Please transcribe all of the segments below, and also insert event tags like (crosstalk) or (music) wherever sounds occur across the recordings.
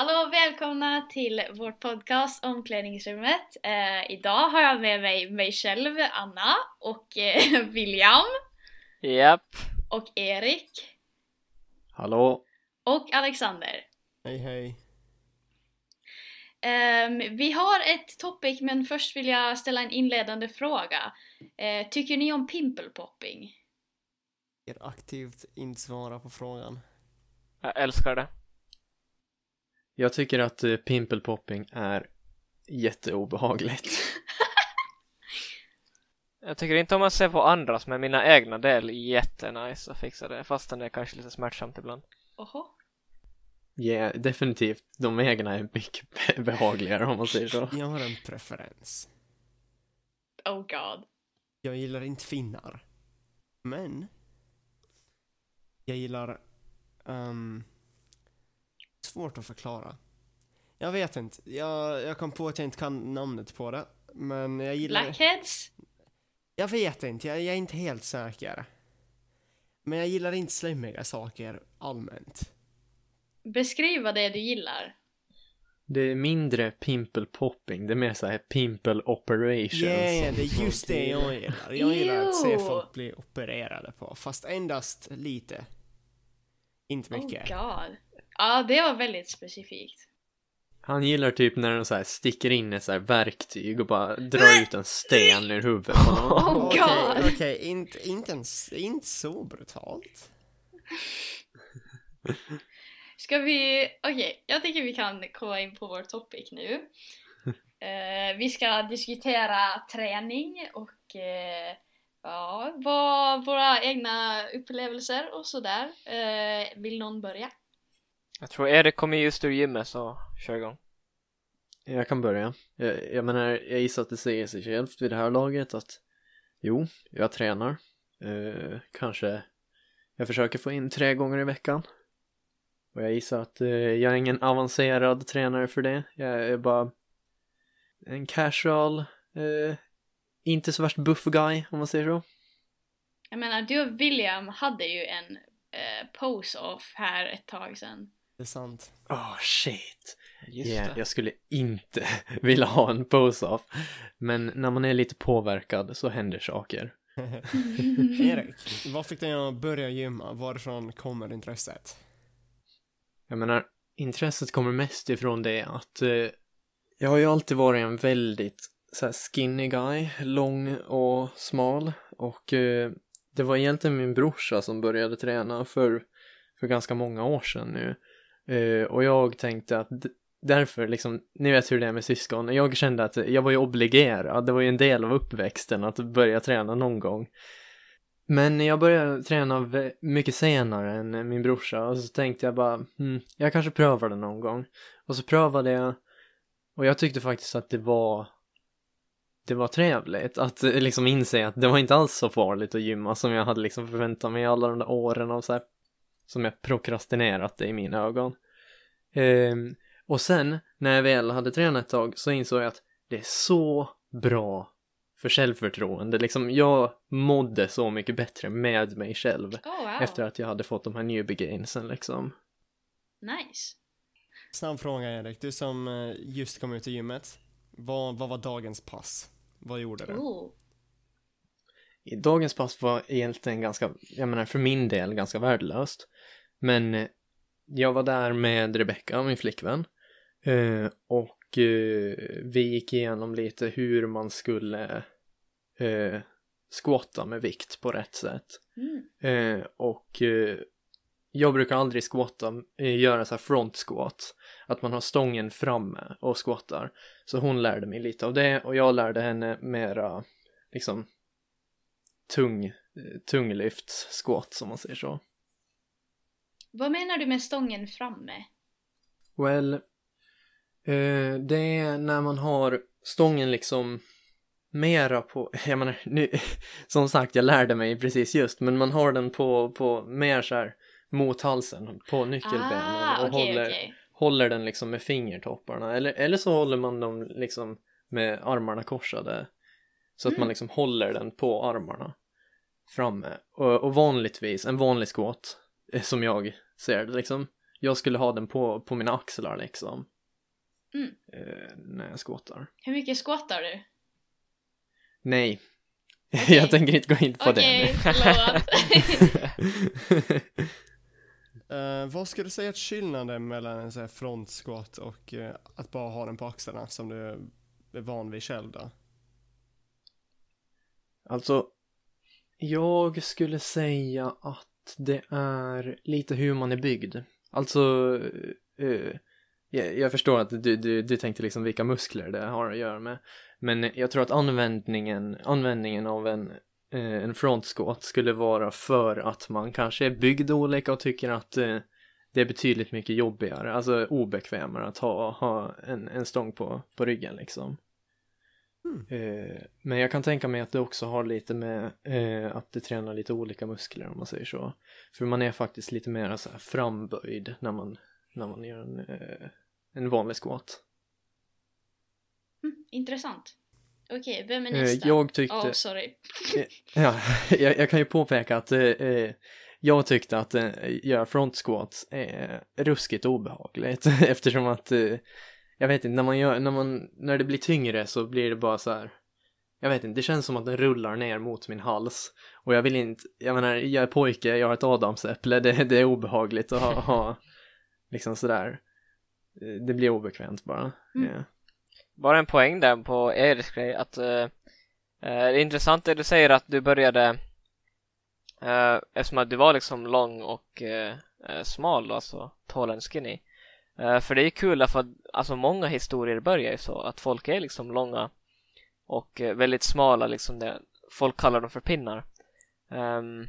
Hallå och välkomna till vår podcast Omklädningsrummet. Eh, idag har jag med mig mig själv, Anna, och eh, (laughs) William, Japp. och Erik, Hallå? och Alexander. Hej hej. Ehm, vi har ett topic men först vill jag ställa en inledande fråga. Eh, tycker ni om pimple popping? Jag aktivt inte svara på frågan. Jag älskar det. Jag tycker att eh, pimple popping är jätteobehagligt. (laughs) Jag tycker inte om att se på andras, men mina egna det är jättenice att fixa det, fastän det är kanske lite smärtsamt ibland. Oho. Ja, definitivt. De egna är mycket be- behagligare om man säger så. Jag har en preferens. Oh god. Jag gillar inte finnar. Men. Jag gillar... ehm, svårt att förklara. Jag vet inte. Jag, jag kom på att jag inte kan namnet på det. Men jag gillar... Blackheads? Jag vet inte. Jag, jag är inte helt säker. Men jag gillar inte slemmiga saker allmänt. Beskriv vad det är du gillar. Det är mindre pimple popping, det är mer så här pimple operations. Ja, yeah, det är just det jag gillar. Jag gillar att se folk bli opererade på, fast endast lite. Inte mycket. Oh god. Ja, det var väldigt specifikt. Han gillar typ när de så här sticker in ett så här verktyg och bara drar ut en sten ur huvudet på någon. Oh Okej, god. okej, inte, inte, ens, inte så brutalt. (laughs) Ska vi, okej, jag tycker vi kan komma in på vår topic nu. (laughs) Eh, vi ska diskutera träning och eh, ja, vad våra egna upplevelser och sådär. Eh, vill någon börja? Jag tror Erik kommer just ur gymmet, så kör igång. Jag kan börja. Jag, jag menar, jag gissar att det säger sig självt vid det här laget att jo, jag tränar. Eh, kanske jag försöker få in tre gånger i veckan. Och jag gissar att eh, jag är ingen avancerad tränare för det. Jag är bara en casual, eh, inte så värst buff guy om man säger så. Jag menar, du och William hade ju en eh, pose-off här ett tag sedan. Det är sant. Oh shit. Just Yeah, det. jag skulle inte (laughs) vilja ha en pose-off. Men när man är lite påverkad så händer saker. (laughs) Erik, vad fick dig att börja gymma? Varifrån kommer intresset? Jag menar, intresset kommer mest ifrån det att eh, jag har ju alltid varit en väldigt så här, skinny guy, lång och smal. Och eh, det var egentligen min brorsa som började träna för, för ganska många år sedan nu. Uh, och jag tänkte att därför liksom, ni vet hur det är med syskon. Jag kände att jag var ju obligerad, det var ju en del av uppväxten att börja träna någon gång. Men jag började träna mycket senare än min brorsa och så tänkte jag bara, hmm, jag kanske prövar det någon gång. Och så prövade jag och jag tyckte faktiskt att det var det var trevligt att liksom inse att det var inte alls så farligt att gymma som jag hade liksom förväntat mig alla de där åren av så här, som jag prokrastinerat det i mina ögon. Ehm, och sen när jag väl hade tränat ett tag så insåg jag att det är så bra för självförtroende. Liksom jag mådde så mycket bättre med mig själv Oh wow. efter att jag hade fått de här newbie gainsen liksom. Nice. Snabb fråga Erik, du som eh, just kom ut i gymmet. Vad, vad var dagens pass? Vad gjorde du? Ooh. I Dagens pass var egentligen ganska, jag menar för min del ganska värdelöst. Men eh, jag var där med Rebecca, min flickvän. Eh, och eh, vi gick igenom lite hur man skulle eh, squatta med vikt på rätt sätt. Mm. Eh, och jag brukar aldrig squatta, göra så här front squat. Att man har stången framme och squattar. Så hon lärde mig lite av det och jag lärde henne mera liksom tung, eh, tunglyft squat som man säger så. Vad menar du med stången framme? Well, eh, det är när man har stången liksom mera på, (laughs) jag menar, nu, (laughs) som sagt, jag lärde mig precis just, men man har den på, på mer så här mot halsen, på nyckelbenen Ah, och okej håller, okej. håller den liksom med fingertopparna, eller, eller så håller man dem liksom med armarna korsade, så att Mm. man liksom håller den på armarna framme. Och, och vanligtvis, en vanlig eh, som jag ser det liksom, jag skulle ha den på, på mina axlar liksom. Mm. Eh, när jag skottar. Hur mycket squattar du? Nej. (laughs) Okej. jag tänker inte gå in på Okej, det. (laughs) förlåt. (laughs) Eh, vad skulle du säga att skillnaden mellan en sån här front squat och eh, att bara ha den på axlarna som du är van vid själv då? Alltså, jag skulle säga att det är lite hur man är byggd. Alltså, uh, jag, jag förstår att du, du, du tänkte liksom vilka muskler det har att göra med. Men jag tror att användningen, användningen av en, eh, en frontskott skulle vara för att man kanske är byggd olika och tycker att eh, det är betydligt mycket jobbigare, alltså obekvämare att ha, ha en, en stång på, på ryggen liksom. Eh, men jag kan tänka mig att det också har lite med eh, att det tränar lite olika muskler om man säger så. För man är faktiskt lite mer så här framböjd när man, när man gör en, eh, en vanlig squat. Mm, intressant. Okej, vem är nästa? jag tyckte... Oh, sorry. Ja, (laughs) jag, jag kan ju påpeka att eh, jag tyckte att eh, göra front squats är ruskigt obehagligt (laughs) eftersom att eh, jag vet inte, när man gör, när man, när det blir tyngre så blir det bara så här jag vet inte, det känns som att den rullar ner mot min hals och jag vill inte, jag menar, jag är pojke, jag har ett adamsäpple, det, det är obehagligt att ha, ha liksom sådär det blir obekvämt bara. Mm. Ja. Bara en poäng där på Eriks grej att uh, uh, det är intressant det du säger att du började uh, eftersom att du var liksom lång och smal alltså tall and skinny. Eh, för det är kul därför att alltså många historier börjar ju så att folk är liksom långa och eh, väldigt smala liksom det, folk kallar dem för pinnar. Um,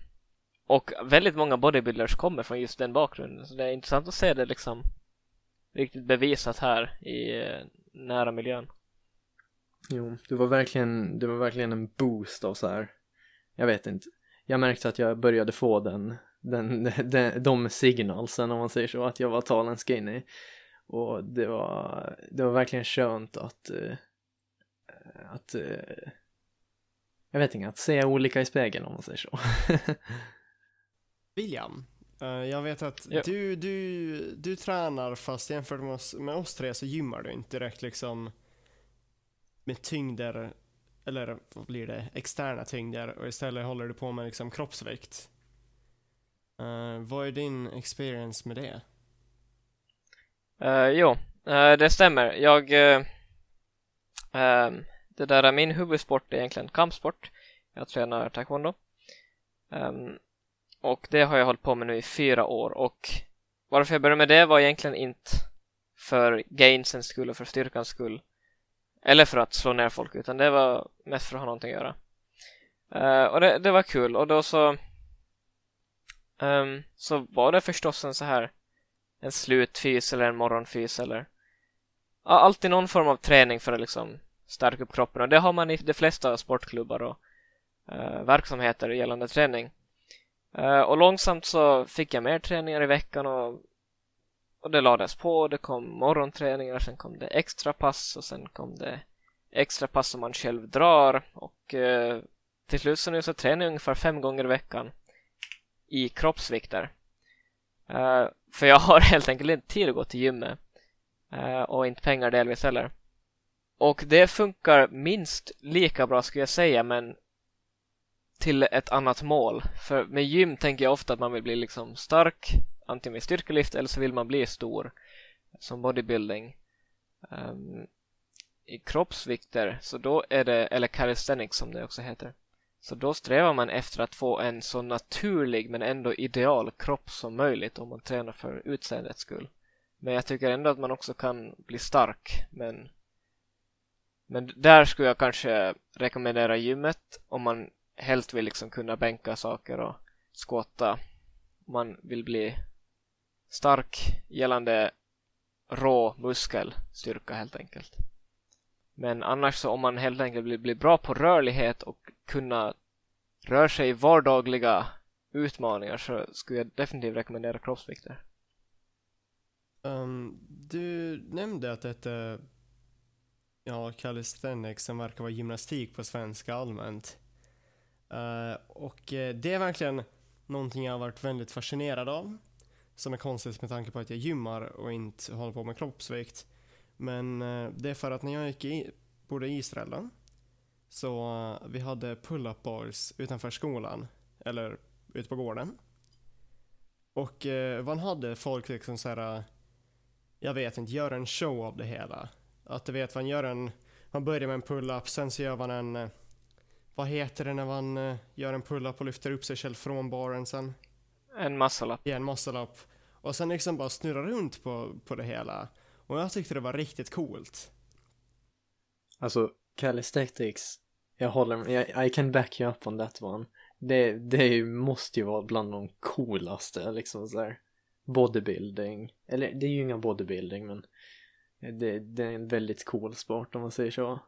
och väldigt många bodybuilders kommer från just den bakgrunden så det är intressant att se det liksom riktigt bevisat här i eh, nära miljön. Jo, det var verkligen, det var verkligen en boost av så här. Jag vet inte. Jag märkte att jag började få den, den, (laughs) den de signalsen om man säger så, att jag var tall and skinny. Och det var, det var verkligen skönt att, eh, att, eh, jag vet inte, att se olika i spegeln om man säger så. (laughs) William, eh, jag vet att Ja. du, du, du tränar fast jämfört med oss, med oss tre så gymmar du inte direkt liksom med tyngder, eller vad blir det, externa tyngder och istället håller du på med liksom kroppsvikt. Uh, vad är din experience med det? Uh, jo, uh, det stämmer. Jag... ehm, det där är min huvudsport är egentligen kampsport. Jag tränar taekwondo. Um, och det har jag hållit på med nu i fyra år och varför jag började med det var egentligen inte för gainsens skull och för styrkans skull. Eller för att slå ner folk utan det var mest för att ha någonting att göra. Uh, och det, det var kul och då så um, så var det förstås en så här en slutfys eller en morgonfys eller ja, alltid någon form av träning för att liksom stärka upp kroppen och det har man i de flesta sportklubbar och uh, verksamheter gällande träning. Uh, och långsamt så fick jag mer träningar i veckan och, och det lades på. Det kom morgonträningar, sen kom det extra pass och sen kom det extra pass som man själv drar och uh, till slut så nu så tränar jag ungefär fem gånger i veckan i kroppsvikter. Uh, för jag har (laughs) helt enkelt inte tid att gå till gymmet. uh, och inte pengar delvis heller. Och det funkar minst lika bra skulle jag säga men till ett annat mål. För med gym tänker jag ofta att man vill bli liksom stark, antingen med styrkelyft eller så vill man bli stor som bodybuilding. Um, I kroppsvikter, så då är det, eller calisthenics som det också heter, så då strävar man efter att få en så naturlig men ändå ideal kropp som möjligt om man tränar för utseendets skull. Men jag tycker ändå att man också kan bli stark. Men, men där skulle jag kanske rekommendera gymmet om man helst vill liksom kunna bänka saker och skåta. Om man vill bli stark gällande rå muskelstyrka helt enkelt. Men annars så om man helt enkelt vill bli bra på rörlighet och kunna röra sig i vardagliga utmaningar så skulle jag definitivt rekommendera kroppsvikter. Um, du nämnde att detta, ja, calisthenics som verkar vara gymnastik på svenska allmänt. Uh, och eh, det är verkligen någonting jag har varit väldigt fascinerad av. som är konstigt med tanke på att jag gymmar och inte håller på med kroppsvikt. Men eh, det är för att när jag gick i, bodde i Israel då, så eh, vi hade pull-up bars utanför skolan, eller ute på gården. Och eh, man hade folk liksom så här, jag vet inte, göra en show av det hela. Att du vet, man gör en, man börjar med en pull-up, sen så gör man en, vad heter det när man gör en pull-up och lyfter upp sig själv från baren sen? En massalapp. Ja, en muscle-up. Och sen liksom bara snurra runt på, på det hela. Och jag tyckte det var riktigt coolt. Alltså, calisthenics, jag håller med, I can back you up on that one. Det, det måste ju vara bland de coolaste, liksom så här bodybuilding. Eller det är ju inga bodybuilding, men det, det är en väldigt cool sport om man säger så.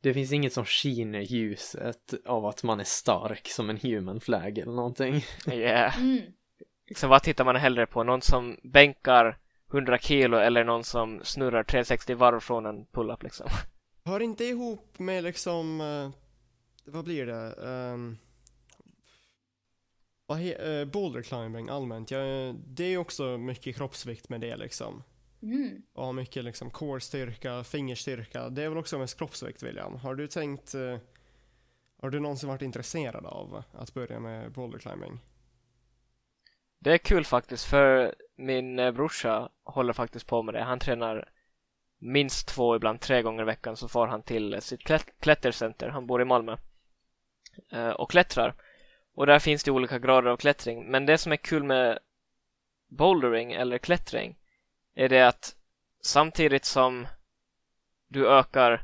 Det finns inget som skiner ljuset av att man är stark som en human flag eller någonting. (laughs) Yeah. Mm. Liksom, vad tittar man hellre på? Någon som bänkar 100 kilo eller någon som snurrar 360 varv från en pull-up liksom? Hör inte ihop med liksom, eh, vad blir det? Um, vad he- eh, boulder climbing allmänt. Ja, det är ju också mycket kroppsvikt med det liksom. Mm. Och har mycket liksom core-styrka, fingerstyrka. Det är väl också mest kroppsvikt William. Har du tänkt, eh, har du någonsin varit intresserad av att börja med boulder climbing? Det är kul faktiskt för min eh, brorsa håller faktiskt på med det. Han tränar minst två, ibland tre gånger i veckan så far han till eh, sitt klätt- klättercenter. Han bor i Malmö. Eh, och klättrar. Och där finns det olika grader av klättring. Men det som är kul med bouldering eller klättring är det att samtidigt som du ökar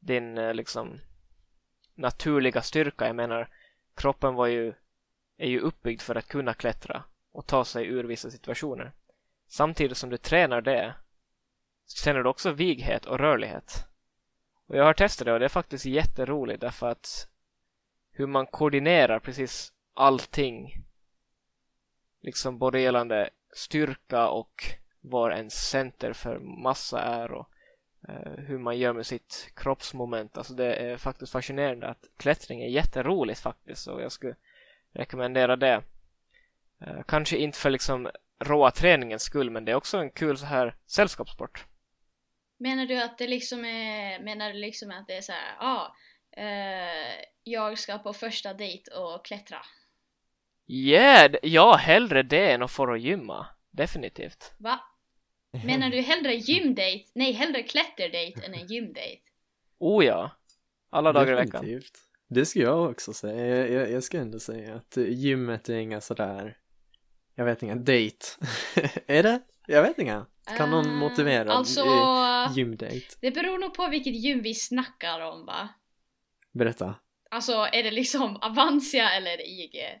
din liksom naturliga styrka, jag menar kroppen var ju är ju uppbyggd för att kunna klättra och ta sig ur vissa situationer. Samtidigt som du tränar det så tränar du också vighet och rörlighet. Och jag har testat det och det är faktiskt jätteroligt därför att hur man koordinerar precis allting liksom både gällande styrka och var ens center för massa är och eh, hur man gör med sitt kroppsmoment. Alltså det är faktiskt fascinerande att klättring är jätteroligt faktiskt och jag skulle rekommendera det. Eh, kanske inte för liksom råa träningens skull men det är också en kul så här sällskapssport. Menar du att det liksom är, menar du liksom att det är så här, ja, eh, jag ska på första dejt och klättra? Yeah, ja, hellre det än att få att gymma. Definitivt. Va? Menar du hellre gymdate? Nej, hellre klätterdate än en gymdate? Oh ja. Alla dagar i veckan. Definitivt. Det skulle jag också säga. Jag, jag, jag ska ändå säga att gymmet är inga sådär, jag vet inga date. (laughs) är det? Jag vet inga. Kan någon Eh, motivera Alltså, gymdate? det beror nog på vilket gym vi snackar om va? Berätta. Alltså, är det liksom Avantia eller IG?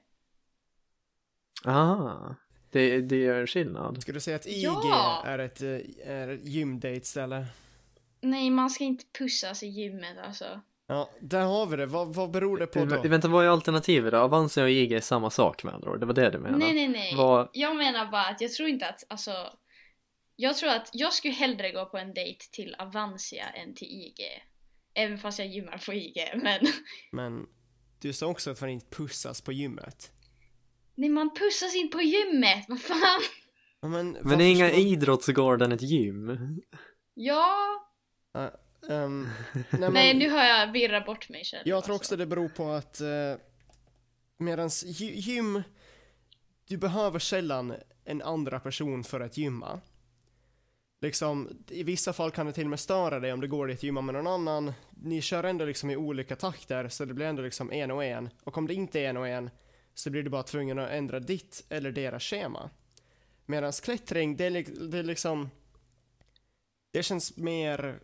Ah, det, det gör skillnad. Skulle du säga att IG Ja! är ett, eh, är ett gymdate-ställe? Nej, man ska inte pussas i gymmet alltså. Ja, där har vi det. Vad, vad beror det på då? Vä- Vänta, vad är alternativet då? Avanza och IG är samma sak med andra ord. Det var det du menade? Nej, nej, nej. Vad- Jag menar bara att jag tror inte att, alltså... Jag tror att jag skulle hellre gå på en dejt till Avantia än till IG. Även fast jag gymmar på IG, men... Men du sa också att man inte pussas på gymmet. Nej, man pussas inte på gymmet! Vad fan? Men, Men är inga ska- idrottsgården ett gym? Ja... Ehm, (laughs) nej, men, Nej, nu har jag virrat bort mig själv. Jag tror också det beror på att eh, medans gy- gym, du behöver sällan en andra person för att gymma. Liksom, i vissa fall kan det till och med störa dig om du går dit och gymmar med någon annan. Ni kör ändå liksom i olika takter, så det blir ändå liksom en och en. Och om det inte är en och en, så blir du bara tvungen att ändra ditt eller deras schema. Medans klättring, det är, det är liksom... Det känns mer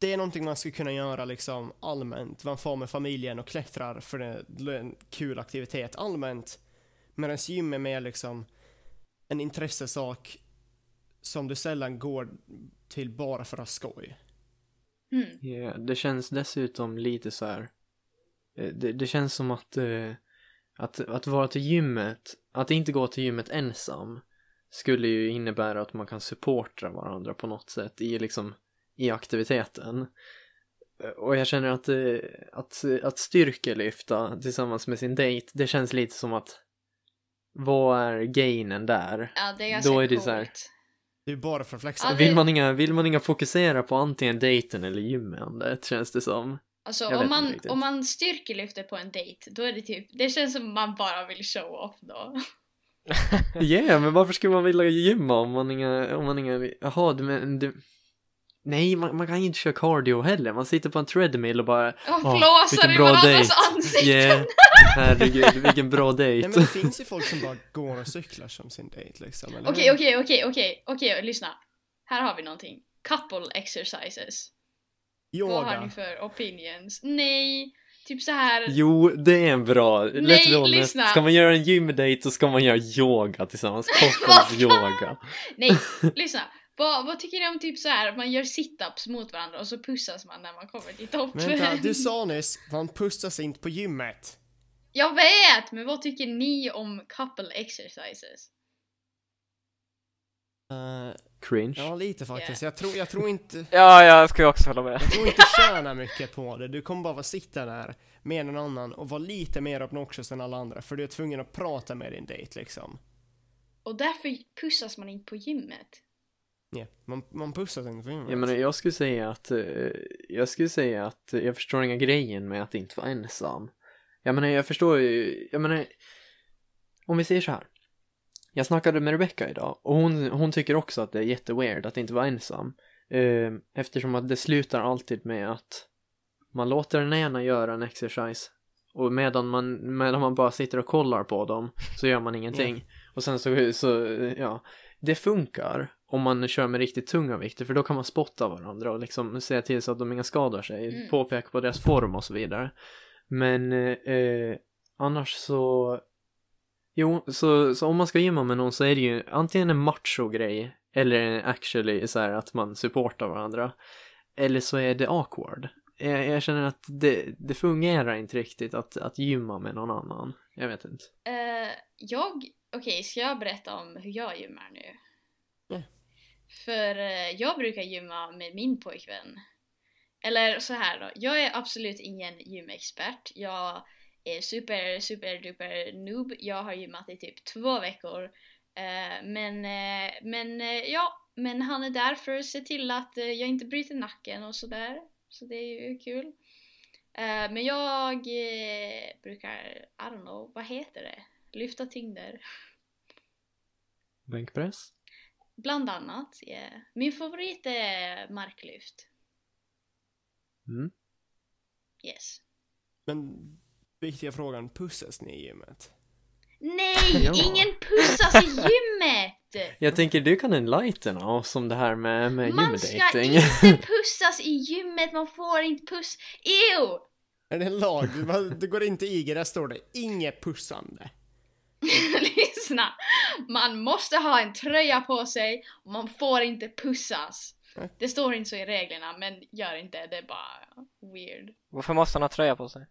det är någonting man skulle kunna göra liksom allmänt. Man får med familjen och klättrar för det är en kul aktivitet allmänt. Medan gym är mer liksom en intressesak som du sällan går till bara för att ha skoj. Mm. Ja, det känns dessutom lite så här. eh, Det, det känns som att, eh, att, att vara till gymmet, att inte gå till gymmet ensam skulle ju innebära att man kan supporta varandra på något sätt i liksom i aktiviteten. Och jag känner att, eh, att, att styrkelyfta tillsammans med sin dejt, det känns lite som att vad är gainen där? Ja, det är ganska Då är det coolt. så här- Det är bara för att flexa. Ja, det- Vill man, inga, vill man inga fokusera på antingen dejten eller gymmandet känns det som. Alltså Jag om man, om man styrkelyfter på en dejt, då är det typ, det känns som man bara vill show off då. Ja, (laughs) yeah, men varför skulle man vilja gymma om man inga, om man inga, jaha, du men du, nej, man, man kan ju inte köra cardio heller, man sitter på en treadmill och bara, Och Åh, flåsar vilken i bra varandras ansikten! yeah, (laughs) herregud, vilken bra Nej dejt. men det finns ju folk som bara går och cyklar som sin dejt liksom. Okej, okej, okej, okej, okej, lyssna. Här har vi någonting. Couple exercises. Vad har ni Yoga. för opinions? Nej, typ så här. Jo, det är en bra, honest. lyssna. Ska man göra en gymdate så ska man göra yoga tillsammans, (laughs) couples yoga. Nej, lyssna. Vad, vad tycker ni om typ så här, man gör sit-ups mot varandra och så pussas man när man kommer till toppen? Vänta, du sa (laughs) nyss, man pussas inte på gymmet. Jag vet, men vad tycker ni om couple exercises? Uh, Cringe. ja, lite faktiskt. Jag tror, jag tror inte... (laughs) Ja, jag skulle också hålla med. Jag tror inte (laughs) tjäna mycket på det. Du kommer bara vara sitta där med någon annan och vara lite mer obnoxious än alla andra för du är tvungen att prata med din dejt liksom. Och därför pussas man inte på gymmet. Ja, man, man pussas inte på gymmet. Jag menar, jag skulle säga att, eh, jag skulle säga att jag förstår inga grejen med att inte vara ensam. Jag menar, jag förstår ju, jag menar, om vi säger så här. Jag snackade med Rebecca idag och hon, hon tycker också att det är jätteweird att inte vara ensam. Eh, eftersom att det slutar alltid med att man låter den ena göra en exercise och medan man, medan man bara sitter och kollar på dem så gör man ingenting. Och sen så, så, ja, det funkar om man kör med riktigt tunga vikter för då kan man spotta varandra och liksom se till så att de inga skadar sig, Mm. påpeka på deras form och så vidare. Men eh, annars så, jo, så, så om man ska gymma med någon så är det ju antingen en macho-grej eller actually så här att man supportar varandra. Eller så är det awkward. Jag, jag känner att det, det fungerar inte riktigt att, att gymma med någon annan. Jag vet inte. Eh, jag, okej, ska jag berätta om hur jag gymmar nu? Ja. För eh, jag brukar gymma med min pojkvän. Eller så här då, jag är absolut ingen gymexpert. Jag är super, super duper noob. Jag har gymmat i typ två veckor. Eh, men, men ja, men han är där för att se till att jag inte bryter nacken och sådär. Så det är ju kul. Eh, men jag eh, brukar, I don't know, vad heter det? Lyfta tyngder. Bänkpress? Bland annat, yeah. Min favorit är marklyft. Mm. Yes. Men viktiga frågan, pussas ni i gymmet? Nej! Ja. Ingen pussas i gymmet! Jag tänker du kan enlightena oss om det här med, med Man ska inte (laughs) pussas i gymmet, man får inte puss... Ew! Är det en lag? Det går inte i IG, där står det inget pussande. (laughs) Lyssna! Man måste ha en tröja på sig och man får inte pussas. Det står inte så i reglerna, men gör inte, det är bara weird. Varför måste han ha tröja på sig?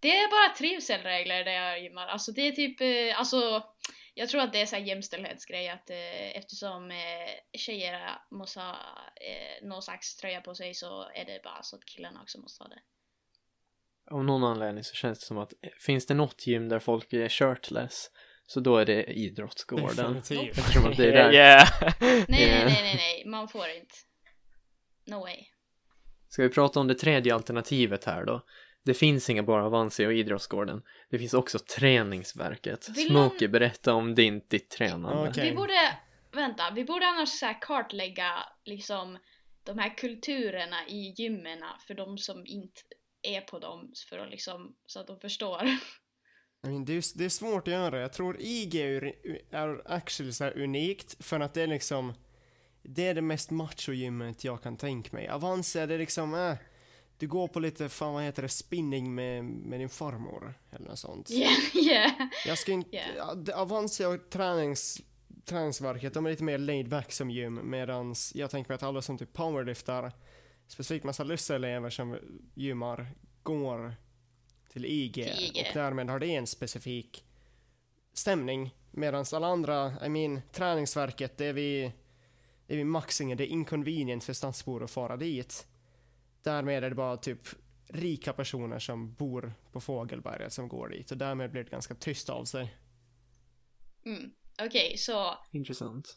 Det är bara trivselregler där jag gymmar. Alltså det är typ, eh, alltså jag tror att det är så här jämställdhetsgrej att eh, eftersom eh, tjejer måste ha eh, någon slags tröja på sig så är det bara så att killarna också måste ha det. Av någon anledning så känns det som att eh, finns det något gym där folk är shirtless så då är det idrottsgården. Definitivt. Eftersom att det är (laughs) där. Yeah. (laughs) Nej, nej, nej, nej, nej, man får inte. No way. Ska vi prata om det tredje alternativet här då? Det finns inga bara Avansi och Idrottsgården. Det finns också Träningsverket. Vill Smokey, berätta om din, ditt tränande. Okej. Vi borde, vänta, vi borde annars så här kartlägga liksom de här kulturerna i gymmen för de som inte är på dem för att liksom, så att de förstår. (laughs) I mean, det, är, det är svårt att göra. Jag tror IG är, är actually så unikt för att det är liksom det är det mest macho-gymmet jag kan tänka mig. Avanza, det är liksom äh, du går på lite, fan vad heter det, spinning med, med din farmor eller något sånt. (laughs) Yeah, yeah. Jag ska inte, Yeah. Avanza och tränings, träningsverket, de är lite mer laid back som gym medans jag tänker mig att alla som typ powerliftar, specifikt massa elever som gymmar, går till IG, Till IG. och därmed har det en specifik stämning medans alla andra, I mean, träningsverket, det är vi det är vid Maxingen, det är inconvenient för stadsbor att fara dit. Därmed är det bara typ rika personer som bor på Fågelberget som går dit och därmed blir det ganska tyst av sig. Mm. Okej, så Intressant.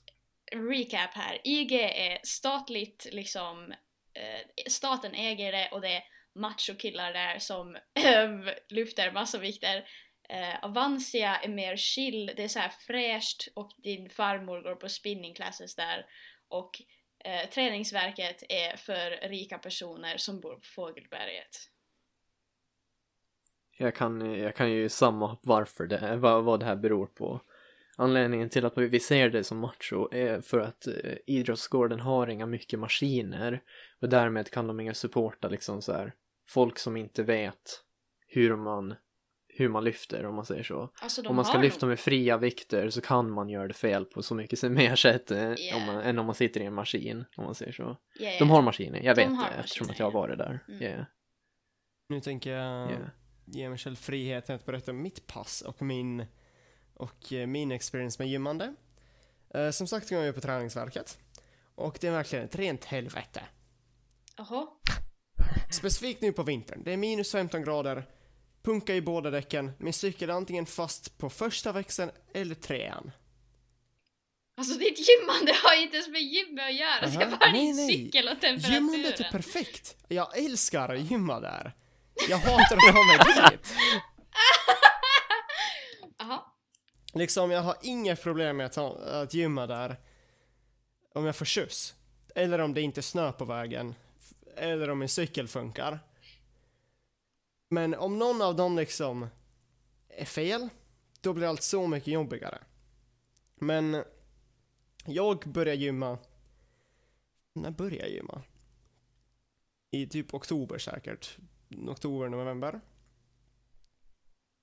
recap här. IG är statligt liksom, Eh, staten äger det och det är machokillar där som eh, lyfter massa vikter. Uh, Avancia är mer chill, det är så här fräscht och din farmor går på spinning classes där. Och uh, träningsverket är för rika personer som bor på Fågelberget. Jag kan, jag kan ju samma varför det är, vad, vad det här beror på. Anledningen till att vi ser det som macho är för att eh, idrottsgården har inga mycket maskiner och därmed kan de inga supporta liksom så här folk som inte vet hur man hur man lyfter om man säger så. Alltså om man ska lyfta nog- med fria vikter så kan man göra det fel på så mycket mer sätt Yeah. om man, än om man sitter i en maskin om man säger så. Yeah. De har maskiner, jag De vet det eftersom att jag har varit där. Mm. Yeah. Nu tänker jag Yeah. ge mig själv friheten att berätta om mitt pass och min, och eh, min experience med gymmande. Eh, som sagt går jag på träningsverket. Och det är verkligen ett rent helvete. Jaha. Specifikt nu på vintern. Det är minus 15 grader, punka i båda däcken, min cykel är antingen fast på första växeln eller trean. Alltså ditt gymmande har inte ens med gymmet att göra, det ska Aha. bara Nej, din cykel och Gymmandet är temperaturen. perfekt! Jag älskar att gymma där. Jag hatar att ta mig dit. (laughs) Jaha. Liksom, jag har inga problem med att, ta, att gymma där om jag får skjuts. Eller om det inte är snö på vägen. Eller om min cykel funkar. Men om någon av dem liksom är fel, då blir allt så mycket jobbigare. Men jag börjar gymma... När börjar jag gymma? I typ oktober säkert. Oktober, november.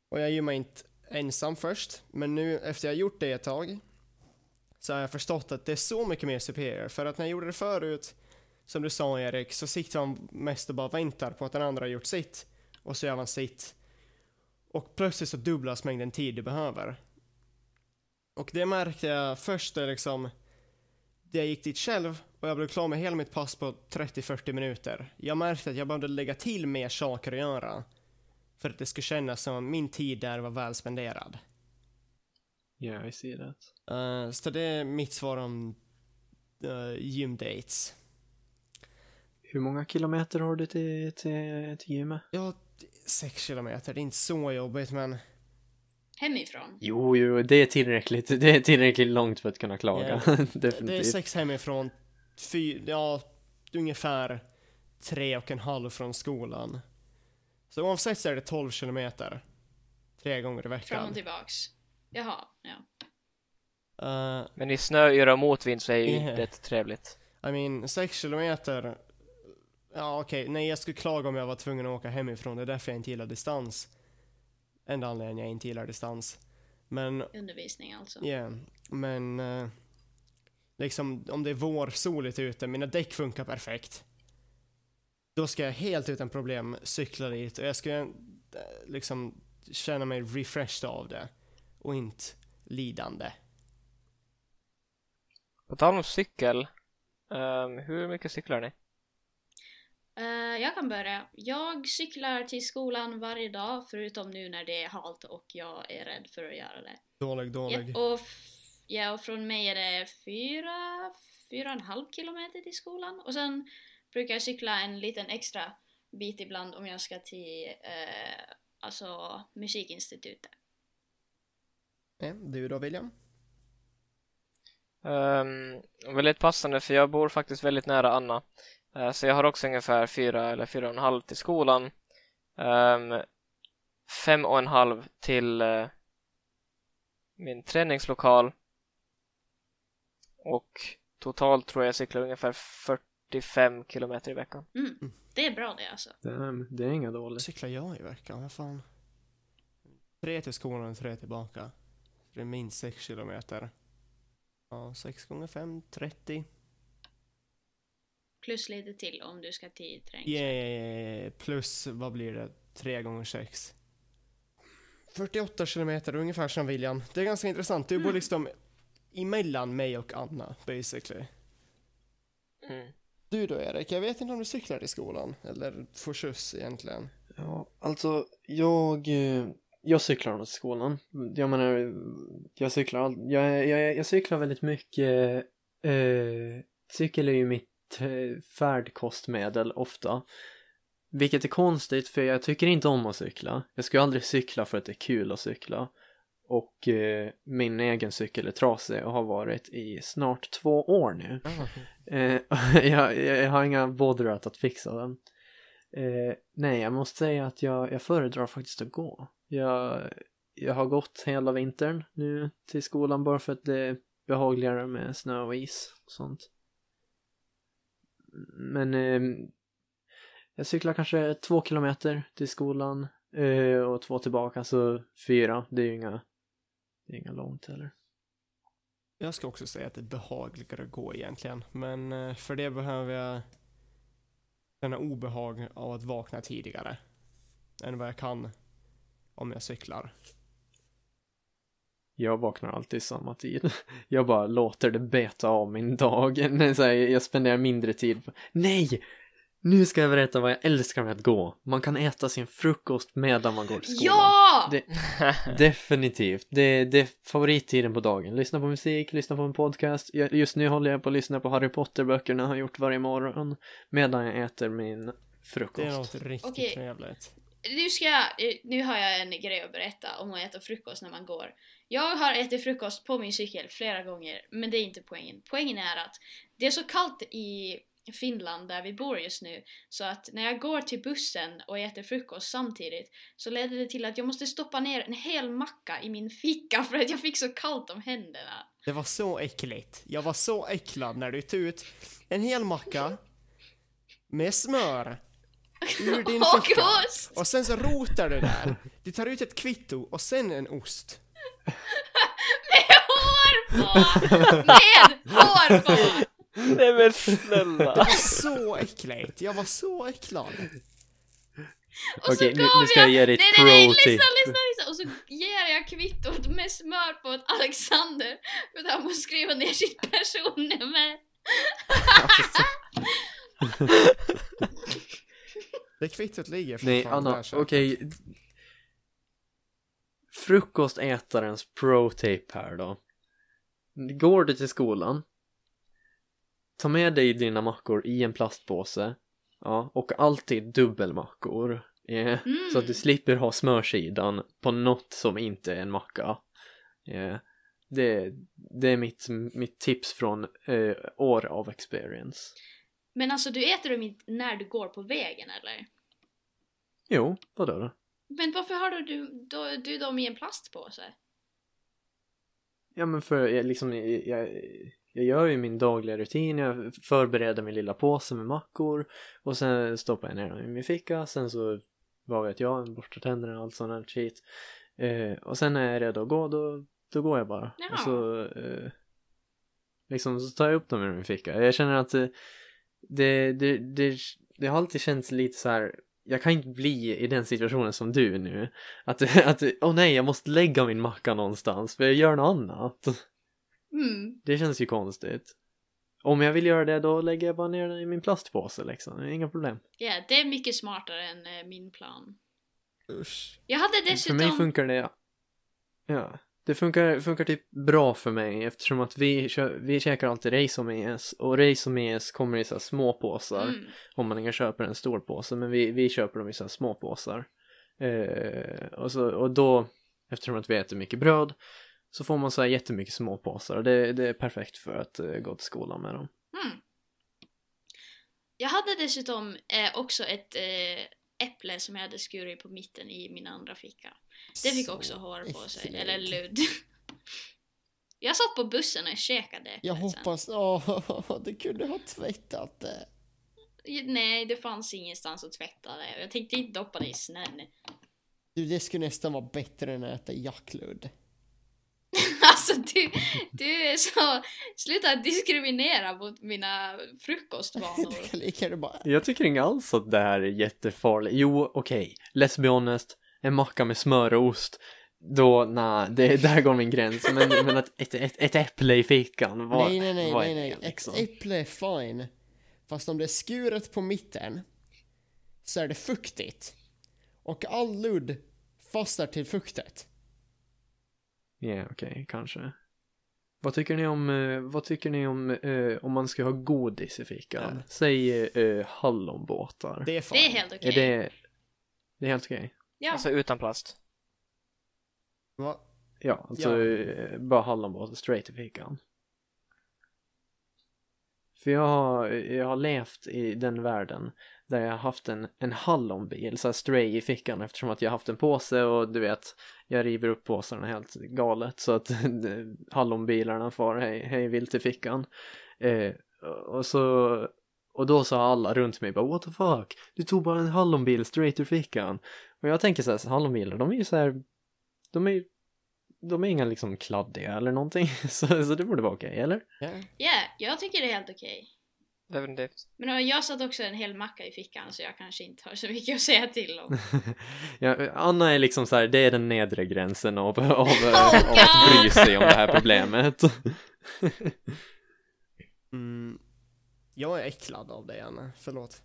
Och jag gymmar inte ensam först, men nu efter jag gjort det ett tag så har jag förstått att det är så mycket mer superior. För att när jag gjorde det förut, som du sa Erik, så sitter man mest och bara väntar på att den andra har gjort sitt och så gör man sitt. Och plötsligt så dubblas mängden tid du behöver. Och det märkte jag först när liksom det jag gick dit själv och jag blev klar med hela mitt pass på 30-40 minuter. Jag märkte att jag behövde lägga till mer saker att göra för att det skulle kännas som att min tid där var väl spenderad. Yeah, I see that. Uh, så det är mitt svar om uh, gymdates. Hur många kilometer har du till, till, till gymmet? Ja, sex kilometer, det är inte så jobbigt men Hemifrån. Jo, jo, det är tillräckligt. Det är tillräckligt långt för att kunna klaga. Ja. (laughs) Definitivt. det är sex hemifrån, fy, ja, ungefär tre och en halv från skolan. Så oavsett så är det 12 kilometer. Tre gånger i Fram och veckan. tillbaks. Jaha, ja. Uh, Men i snöyra och motvind så är ju Yeah. inte det trevligt. I mean, sex kilometer. Ja, okej. Nej, jag skulle klaga om jag var tvungen att åka hemifrån. Det är därför jag inte gillar distans. Enda anledningen jag inte gillar distans. Men, Undervisning alltså. ja. Men, eh, liksom om det är vår, soligt ute, mina däck funkar perfekt. Då ska jag helt utan problem cykla dit och jag ska eh, liksom känna mig refreshed av det. Och inte lidande. På tal om cykel, ehm, hur mycket cyklar ni? Eh, jag kan börja. Jag cyklar till skolan varje dag förutom nu när det är halt och jag är rädd för att göra det. Dålig, dålig. Ja, och, ja, och från mig är det fyra, fyra och en halv kilometer till skolan. Och sen brukar jag cykla en liten extra bit ibland om jag ska till eh, alltså musikinstitutet. Du då William? Um, väldigt passande för jag bor faktiskt väldigt nära Anna. Eh, så jag har också ungefär fyra eller fyra och en halv till skolan. Ehm, fem och en halv till eh, min träningslokal. Och totalt tror jag cyklar ungefär 45 kilometer i veckan. Mm. Det är bra det alltså. Det, är, det är inga dåligt. cyklar jag i veckan? Vad fan? Tre till skolan och tre tillbaka. Det är minst sex kilometer. Ja, sex gånger fem, 30. Plus lite till om du ska till träning. Yeah, plus, vad blir det? Tre gånger sex. 48 kilometer, ungefär som William. Det är ganska intressant. Du bor Mm. liksom emellan mig och Anna, basically. Mm. Du då Erik, jag vet inte om du cyklar till skolan, eller får skjuts egentligen. Ja, alltså jag, eh, jag cyklar till skolan. Jag menar, jag cyklar, jag, jag, jag cyklar väldigt mycket. Eh, cykel är ju mitt eh, färdkostmedel ofta. Vilket är konstigt för jag tycker inte om att cykla. Jag skulle aldrig cykla för att det är kul att cykla. Och eh, min egen cykel är trasig och har varit i snart två år nu. Eh, (laughs) jag, jag har inga bådröt att fixa den. Eh, nej, jag måste säga att jag, jag föredrar faktiskt att gå. Jag, jag har gått hela vintern nu till skolan bara för att det är behagligare med snö och is och sånt. Men eh, jag cyklar kanske två kilometer till skolan eh, och två tillbaka, så fyra. Det är ju inga, det är inga långt heller. Jag ska också säga att det är behagligare att gå egentligen, men eh, för det behöver jag känna obehag av att vakna tidigare än vad jag kan om jag cyklar. Jag vaknar alltid samma tid. (laughs) Jag bara låter det beta av min dag. (laughs) Jag spenderar mindre tid på... Nej! Nu ska jag berätta vad jag älskar med att gå. Man kan äta sin frukost medan man går till skolan. Ja! Det, (laughs) definitivt. Det, det är favorittiden på dagen. Lyssna på musik, lyssna på en podcast. Just nu håller jag på att lyssna på Harry Potter-böckerna jag har gjort varje morgon. Medan jag äter min frukost. Det är något riktigt Okej. trevligt. Nu ska jag, nu har jag en grej att berätta om att äta frukost när man går. Jag har ätit frukost på min cykel flera gånger, men det är inte poängen. Poängen är att det är så kallt i Finland där vi bor just nu, så att när jag går till bussen och äter frukost samtidigt så leder det till att jag måste stoppa ner en hel macka i min ficka för att jag fick så kallt om händerna. Det var så äckligt. Jag var så äcklad när du tog ut en hel macka med smör ur din Och (laughs) ficka. ost! Och sen så rotar du där. Du tar ut ett kvitto och sen en ost. (laughs) Med hår på! Med hår på! (laughs) Nej men Det snälla! var så äckligt. Jag var så äcklad. Och så Okej, nu- nu ska jag ge dig ett nej, nej, nej, pro-tip. lyssna, lyssna, lyssna! Och så ger jag kvittot med smör på åt Alexander för att han måste skriva ner sitt personnummer. (laughs) Det kvittot ligger Nej, Anna, okej. Frukostätarens pro-tape här då. Går du till skolan, ta med dig dina mackor i en plastpåse, ja, och alltid dubbelmackor. Yeah. Mm. Så att du slipper ha smörsidan på något som inte är en macka. Yeah. Det, det är mitt, mitt tips från eh, år av experience. Men alltså du äter dem inte när du går på vägen eller? Jo, vadå då? Men varför har du, du, du dem i en plastpåse? Ja men för jag liksom, jag, jag, gör ju min dagliga rutin, jag förbereder min lilla påse med mackor och sen stoppar jag ner dem i min ficka, sen så, vad vet jag, borstar tänderna och allt sånt här skit. Eh, och sen när jag är redo att gå, då, då går jag bara. Jaha. Och så, eh, liksom, så tar jag upp dem ur min ficka. Jag känner att eh, det, det, det, det har alltid känts lite så här. Jag kan inte bli i den situationen som du nu. Att, (laughs) att åh nej, jag måste lägga min macka någonstans för jag gör något annat. Mm. Det känns ju konstigt. Om jag vill göra det då lägger jag bara ner den i min plastpåse liksom. Inga problem. Ja, det är mycket smartare än eh, min plan. Usch. Jag hade För dessutom... mig funkar det... Ja. Det funkar, funkar typ bra för mig eftersom att vi, kö- vi käkar alltid ris och mes och ris och mes kommer i så här små påsar Mm. om man inte köper en stor påse men vi, vi köper dem i så här små påsar. Eh, och, så, och då, eftersom att vi äter mycket bröd så får man så här jättemycket små påsar och det, det är perfekt för att eh, gå till skolan med dem. Mm. Jag hade dessutom eh, också ett eh, äpple som jag hade skurit på mitten i min andra ficka. Det fick Så också hår på sig, äckligt. eller ludd. (laughs) Jag satt på bussen och käkade äpplet Jag hoppas, åh, (laughs) du kunde ha tvättat det. Nej, det fanns ingenstans att tvätta det. Jag tänkte inte doppa det i snön. Du, det skulle nästan vara bättre än att äta jackludd. Alltså du, du är så... Sluta diskriminera mot mina frukostvanor. (laughs) Jag tycker inte alls att det här är jättefarligt. Jo, okej. Let's be honest. En macka med smör och ost. Då, nej, det, där går min gräns. Men, men att ett, ett, ett äpple i fickan, vad, nej, nej, nej, vad nej, är nej. det liksom? Ett äpple är fine. Fast om det är skuret på mitten så är det fuktigt. Och all ludd fastnar till fuktet. Ja, okej, kanske. Vad tycker ni om, eh, vad tycker ni om eh, om man ska ha godis i fickan? Ja. Säg eh, hallonbåtar. Det är fan. Det är helt okej. Är det, det är helt okej? Ja. Alltså utan plast. Va? Ja, alltså Ja. eh, bara hallonbåtar straight i fickan. För jag har, jag har levt i den världen där jag har haft en, en hallonbil, så här stray i fickan eftersom att jag har haft en påse och du vet, jag river upp påsarna helt galet så att (laughs) hallonbilarna far hej, hej vilt i fickan. Eh, och så, och då sa alla runt mig bara what the fuck, du tog bara en hallonbil straight ur fickan. Och jag tänker så här, så hallonbilar, de är ju så här, de är ju de är inga liksom kladdiga eller någonting, (laughs) så, så det borde vara okej, eller? Ja. Ja, jag tycker det är helt okej. Definitivt. Men jag satt också en hel macka i fickan så jag kanske inte har så mycket att säga till om. (laughs) ja, Anna är liksom så här, det är den nedre gränsen av, av, av Oh, att bry sig om det här problemet. (laughs) Mm. Jag är äcklad av det, Anna. Förlåt.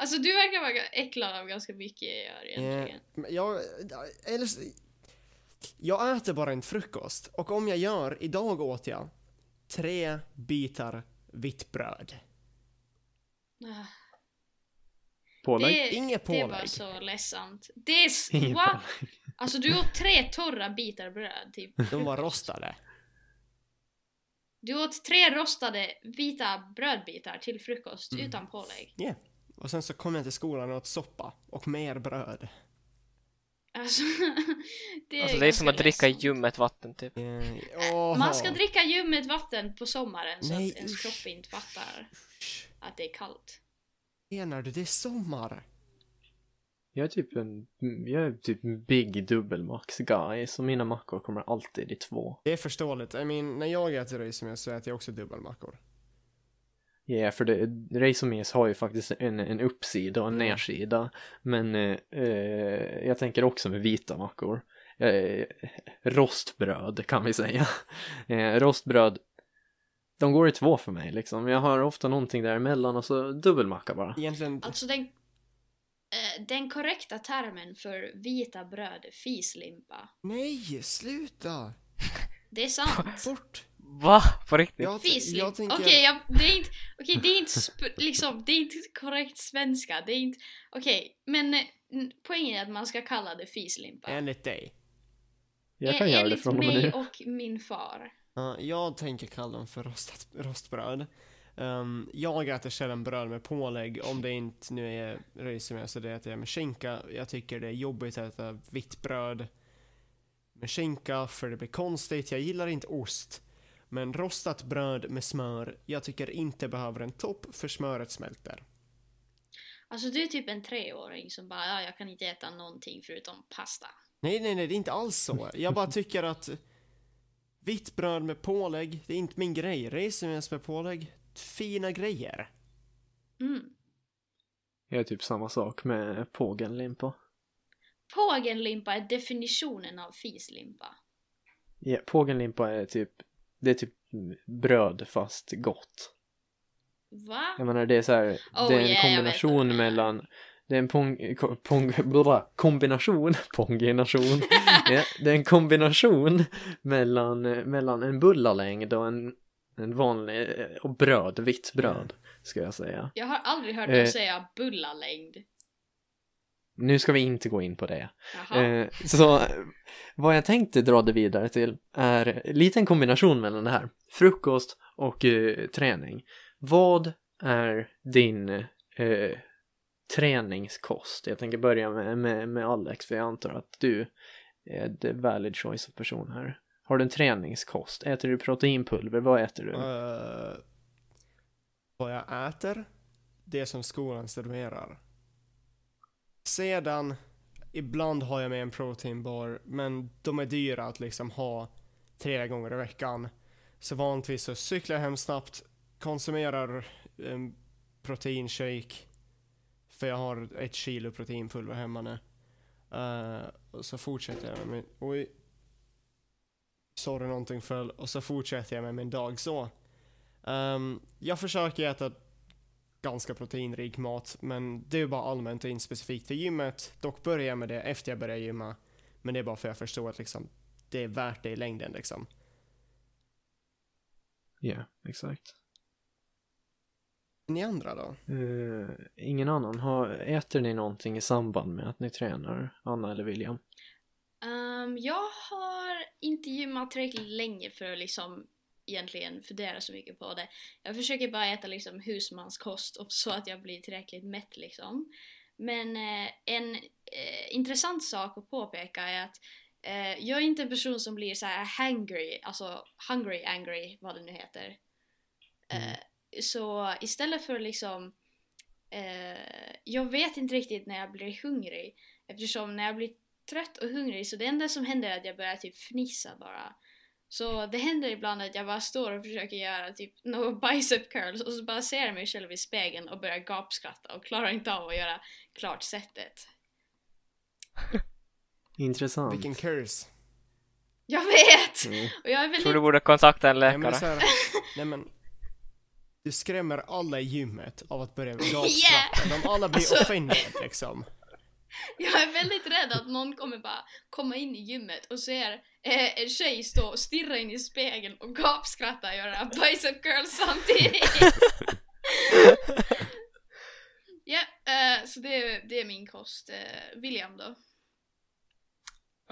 Alltså du verkar vara äcklad av ganska mycket jag gör egentligen. Men Jag, eller, jag äter bara en frukost och om jag gör, idag åt jag tre bitar vitt bröd. Ah, Pålägg? det, Inget det var pålägg. så ledsamt. Det är... Inget Va? pålägg. Alltså du åt tre torra bitar bröd typ. De var rostade. Du åt tre rostade vita brödbitar till frukost Mm. utan pålägg. Ja. Och sen så kom jag till skolan och åt soppa och mer bröd. Alltså, (laughs) det är, Alltså det är som att dricka ledsamt. ljummet vatten typ. Eh, Man ska dricka ljummet vatten på sommaren så Nej, att ens usch. kropp inte fattar att det är kallt. Menar du? Det är sommar. Jag är typ en, jag är typ en big dubbelmax guy, så mina mackor kommer alltid i två. Det är förståeligt. I mean, när jag äter risomjös så äter jag också dubbelmackor. Ja, yeah, för det, Reisomes har ju faktiskt en, en uppsida och en Mm. nedsida. Men eh, eh, jag tänker också med vita mackor. Eh, rostbröd kan vi säga. (laughs) Eh, rostbröd, de går i två för mig liksom. Jag har ofta någonting däremellan och så dubbelmacka bara. Egentligen, Alltså den, eh, den korrekta termen för vita bröd är fislimpa. nej, sluta! Det är sant. Bort! Va? På riktigt? Jag, jag Okej, tänker... jag- det är inte, okej, det är inte liksom, det är inte korrekt svenska. Det är inte, okej, men eh, n- poängen är att man ska kalla det fislimpa. Enligt dig. Jag kan Eh, göra det från och med mig nu. och min far. Ja, jag tänker kalla dem för rostat, rostbröd. Ehm, jag äter sällan bröd med pålägg om det inte nu är risomjös så det äter jag med skinka. Jag tycker det är jobbigt att äta vitt bröd med skinka för det blir konstigt. Jag gillar inte ost. Men rostat bröd med smör, jag tycker inte behöver en topp för smöret smälter. Alltså du är typ en treåring som bara, ja, jag kan inte äta någonting förutom pasta. Nej, nej, nej, det är inte alls så. Jag bara tycker att vitt bröd med pålägg, det är inte min grej. Risomjös med pålägg, fina grejer. Mm. Jag är typ samma sak med pågenlimpa. Pågenlimpa är definitionen av fislimpa. Ja, pågenlimpa är typ, det är typ bröd fast gott. Va? Jag menar det är så här, Oh, det är en yeah, kombination mellan det är en pong, pong, bla, kombination, (laughs) pongination, (laughs) ja, det är en kombination mellan, mellan en bullalängd och en, en vanlig, och bröd, vitt bröd, ska jag säga. Jag har aldrig hört Eh. någon säga bullalängd. Nu ska vi inte gå in på det. Eh, så vad jag tänkte dra det vidare till är lite en kombination mellan det här. Frukost och eh, träning. Vad är din eh, träningskost? Jag tänker börja med, med, med Alex, för jag antar att du är the valid choice of person här. Har du en träningskost? Äter du proteinpulver? Vad äter du? Uh, vad jag äter, det som skolan serverar. Sedan, ibland har jag med en proteinbar, men de är dyra att liksom ha tre gånger i veckan. Så vanligtvis så cyklar jag hem snabbt, konsumerar en proteinshake, för jag har ett kilo proteinpulver hemma nu. Uh, och så fortsätter jag med min, oj, sorry någonting föll, och så fortsätter jag med min dag så. Um, jag försöker äta ganska proteinrik mat, men det är bara allmänt och inte specifikt för gymmet. Dock börjar jag med det efter jag börjar gymma, men det är bara för att jag förstår att liksom, det är värt det i längden liksom. Ja, exakt. Ni andra då? Eh, ingen annan. Har, äter ni någonting i samband med att ni tränar, Anna eller William? Ehm, jag har inte gymmat tillräckligt länge för att liksom egentligen fundera så mycket på det. Jag försöker bara äta liksom husmanskost och så att jag blir tillräckligt mätt liksom. Men eh, en eh, intressant sak att påpeka är att eh, jag är inte en person som blir så här hangry, alltså hungry angry, vad det nu heter. Eh, så istället för liksom eh, jag vet inte riktigt när jag blir hungrig eftersom när jag blir trött och hungrig så det enda som händer är att jag börjar typ fnissa bara. Så det händer ibland att jag bara står och försöker göra typ några (laughs) bicep curls och så bara ser jag mig själv i spegeln och börjar gapskratta och klarar inte av att göra klart sättet. (laughs) Intressant. Vilken curse. Jag vet! Mm. Och jag är Tror väldigt... du borde kontakta en Nej men, läkare. så här, (laughs) nej men du skrämmer alla i gymmet av att börja gapskratta. De alla blir Alltså- offended liksom. Jag är väldigt rädd att någon kommer bara komma in i gymmet och ser eh, en tjej stå och stirra in i spegeln och gapskratta och göra bicep curls samtidigt. (laughs) Ja, eh, så det, är- det är min kost. Eh, William då?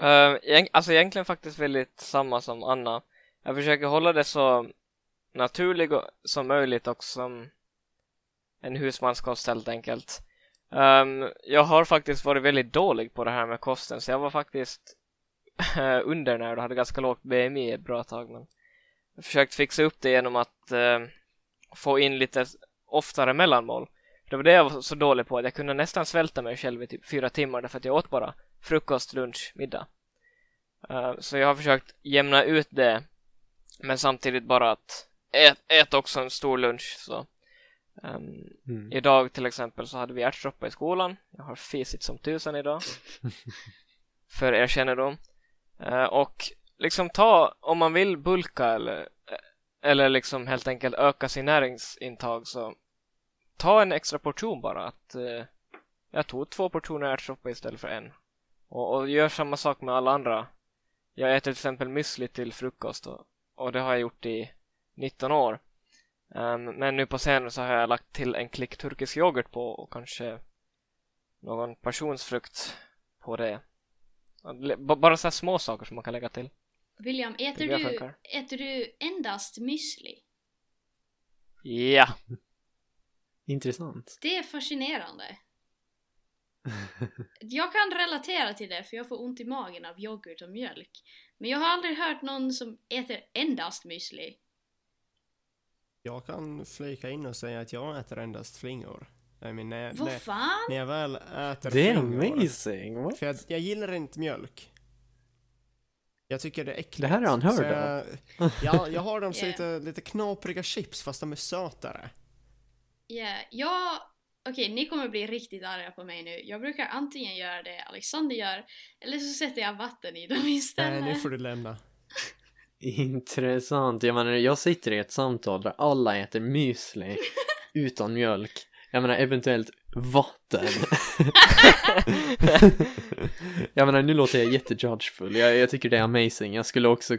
Uh, egent- alltså egentligen faktiskt väldigt samma som Anna. Jag försöker hålla det så naturligt som möjligt och som en husmanskost helt enkelt. Ehm, jag har faktiskt varit väldigt dålig på det här med kosten så jag var faktiskt (laughs) undernärd och hade ganska lågt BMI ett bra tag men jag har försökt fixa upp det genom att eh, få in lite oftare mellanmål. Det var det jag var så dålig på att jag kunde nästan svälta mig själv i typ fyra timmar därför att jag åt bara frukost, lunch, middag. Eh, så jag har försökt jämna ut det men samtidigt bara att ät, ät också en stor lunch. Så. ehm, Mm. Idag till exempel så hade vi ärtsoppa i skolan. Jag har fisit som tusan idag. (laughs) För er kännedom. Eh, och liksom ta, om man vill bulka eller, eh, eller liksom helt enkelt öka sin näringsintag så ta en extra portion bara. Att, eh, jag tog två portioner ärtsoppa istället för en. Och, och gör samma sak med alla andra. Jag äter till exempel müsli till frukost och, och det har jag gjort i 19 år. Um, men nu på senare så har jag lagt till en klick turkisk yoghurt på och kanske någon passionsfrukt på det. Bara så här små saker som man kan lägga till. William, äter du, funkar. äter du endast müsli? Ja! (laughs) Intressant. Det är fascinerande. Jag kan relatera till det för jag får ont i magen av yoghurt och mjölk. Men jag har aldrig hört någon som äter endast müsli. Jag kan flika in och säga att jag äter endast flingor. I mean, när, Vad när, fan? när jag väl äter Det är flingor. amazing! What? För jag, jag gillar inte mjölk. Jag tycker det är äckligt. Det här är unheard jag, ja, jag har dem så Yeah. lite, lite knapriga chips fast de är sötare. Ja, jag... Okej, ni kommer bli riktigt arga på mig nu. Jag brukar antingen göra det Alexander gör, eller så sätter jag vatten i dem Nej, istället. nu får du lämna. (laughs) Intressant. Jag menar, jag sitter i ett samtal där alla äter müsli (laughs) utan mjölk. Jag menar, eventuellt vatten. (laughs) jag menar, nu låter jag jättejudgefull. Jag, jag tycker det är amazing. Jag skulle också,